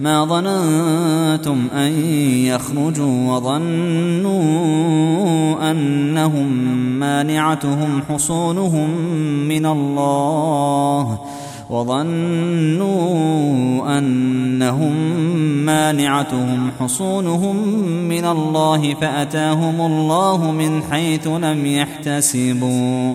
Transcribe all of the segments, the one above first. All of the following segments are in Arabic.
ما ظننتم أن يخرجوا وظنوا أنهم مانعتهم حصونهم من الله وظنوا أنهم مانعتهم حصونهم من الله فأتاهم الله من حيث لم يحتسبوا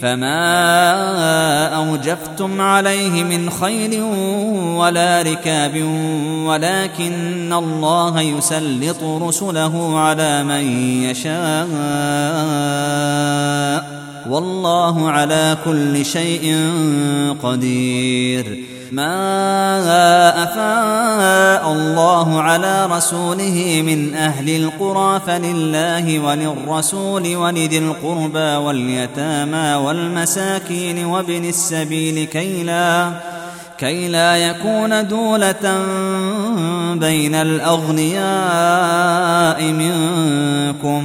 فما اوجفتم عليه من خيل ولا ركاب ولكن الله يسلط رسله على من يشاء والله على كل شيء قدير. ما أفاء الله على رسوله من أهل القرى فلله وللرسول ولذي القربى واليتامى والمساكين وابن السبيل كي لا كي لا يكون دولة بين الأغنياء منكم.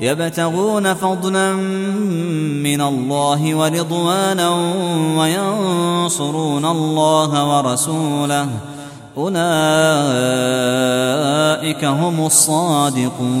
يبتغون فضلا من الله ورضوانا وينصرون الله ورسوله. أولئك هم الصادقون.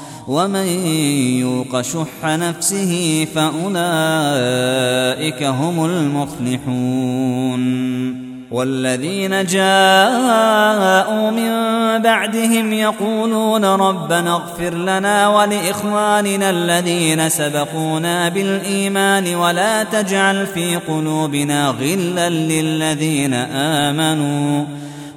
ومن يوق شح نفسه فأولئك هم المفلحون والذين جاءوا من بعدهم يقولون ربنا اغفر لنا ولإخواننا الذين سبقونا بالإيمان ولا تجعل في قلوبنا غلا للذين آمنوا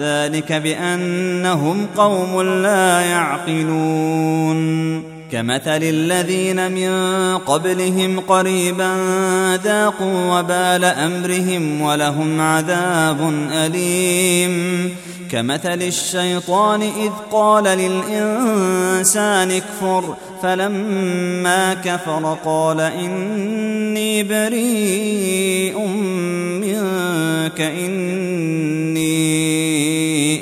ذلك بأنهم قوم لا يعقلون. كمثل الذين من قبلهم قريبا ذاقوا وبال أمرهم ولهم عذاب أليم. كمثل الشيطان إذ قال للإنسان اكفر فلما كفر قال إني بريء منك إني